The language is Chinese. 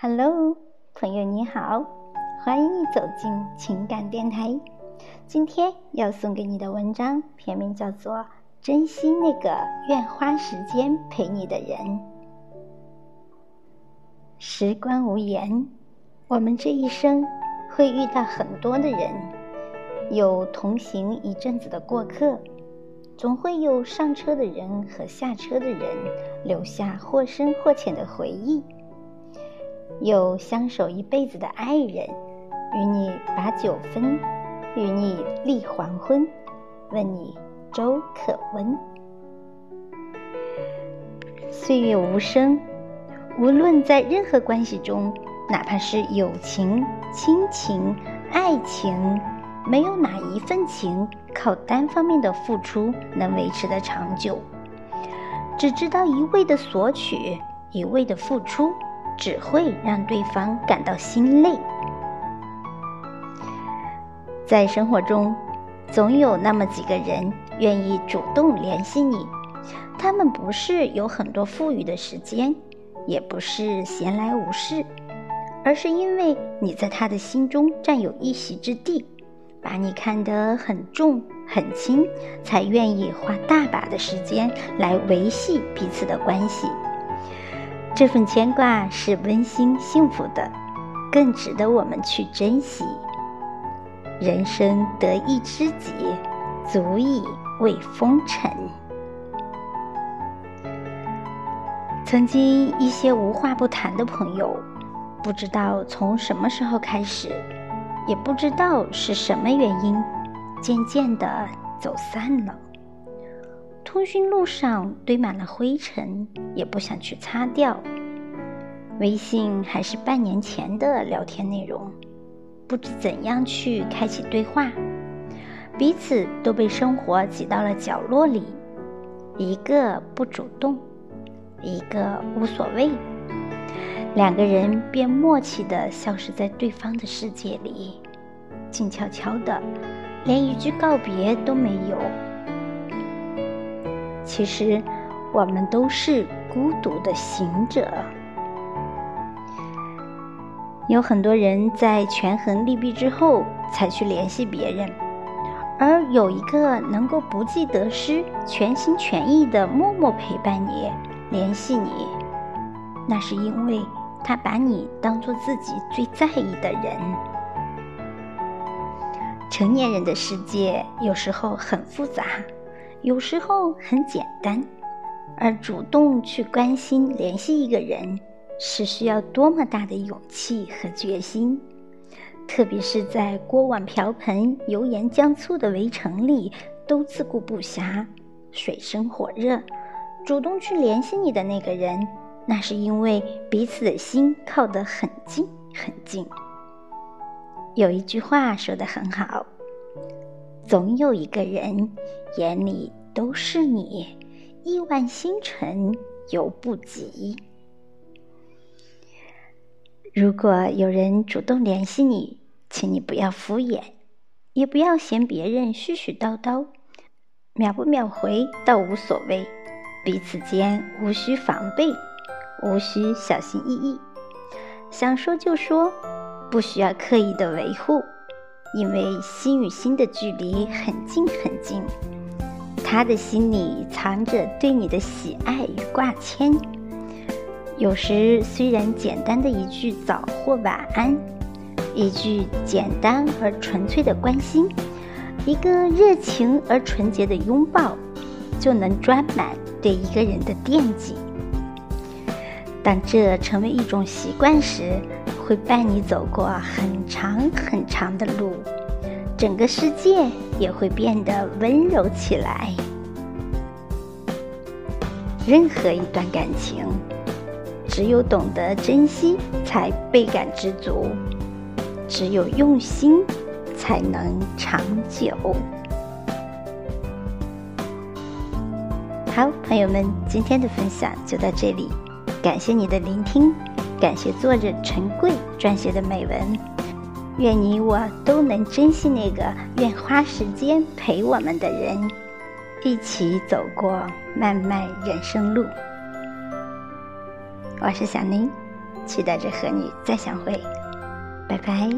Hello，朋友你好，欢迎你走进情感电台。今天要送给你的文章片名叫做《珍惜那个愿花时间陪你的人》。时光无言，我们这一生会遇到很多的人，有同行一阵子的过客，总会有上车的人和下车的人，留下或深或浅的回忆。有相守一辈子的爱人，与你把酒分，与你立黄昏，问你粥可温。岁月无声，无论在任何关系中，哪怕是友情、亲情、爱情，没有哪一份情靠单方面的付出能维持的长久。只知道一味的索取，一味的付出。只会让对方感到心累。在生活中，总有那么几个人愿意主动联系你，他们不是有很多富裕的时间，也不是闲来无事，而是因为你在他的心中占有一席之地，把你看得很重很轻，才愿意花大把的时间来维系彼此的关系。这份牵挂是温馨幸福的，更值得我们去珍惜。人生得一知己，足以慰风尘。曾经一些无话不谈的朋友，不知道从什么时候开始，也不知道是什么原因，渐渐的走散了。通讯录上堆满了灰尘，也不想去擦掉。微信还是半年前的聊天内容，不知怎样去开启对话，彼此都被生活挤到了角落里，一个不主动，一个无所谓，两个人便默契的消失在对方的世界里，静悄悄的，连一句告别都没有。其实，我们都是孤独的行者。有很多人在权衡利弊之后才去联系别人，而有一个能够不计得失、全心全意的默默陪伴你、联系你，那是因为他把你当做自己最在意的人。成年人的世界有时候很复杂。有时候很简单，而主动去关心、联系一个人，是需要多么大的勇气和决心。特别是在锅碗瓢盆、油盐酱醋的围城里，都自顾不暇、水深火热，主动去联系你的那个人，那是因为彼此的心靠得很近很近。有一句话说得很好。总有一个人眼里都是你，亿万星辰犹不及。如果有人主动联系你，请你不要敷衍，也不要嫌别人絮絮叨叨，秒不秒回倒无所谓，彼此间无需防备，无需小心翼翼，想说就说，不需要刻意的维护。因为心与心的距离很近很近，他的心里藏着对你的喜爱与挂牵。有时虽然简单的一句早或晚安，一句简单而纯粹的关心，一个热情而纯洁的拥抱，就能装满对一个人的惦记。当这成为一种习惯时，会伴你走过很长很长的路，整个世界也会变得温柔起来。任何一段感情，只有懂得珍惜，才倍感知足；只有用心，才能长久。好，朋友们，今天的分享就到这里，感谢你的聆听。感谢作者陈贵撰写的美文，愿你我都能珍惜那个愿花时间陪我们的人，一起走过漫漫人生路。我是小宁，期待着和你再相会，拜拜。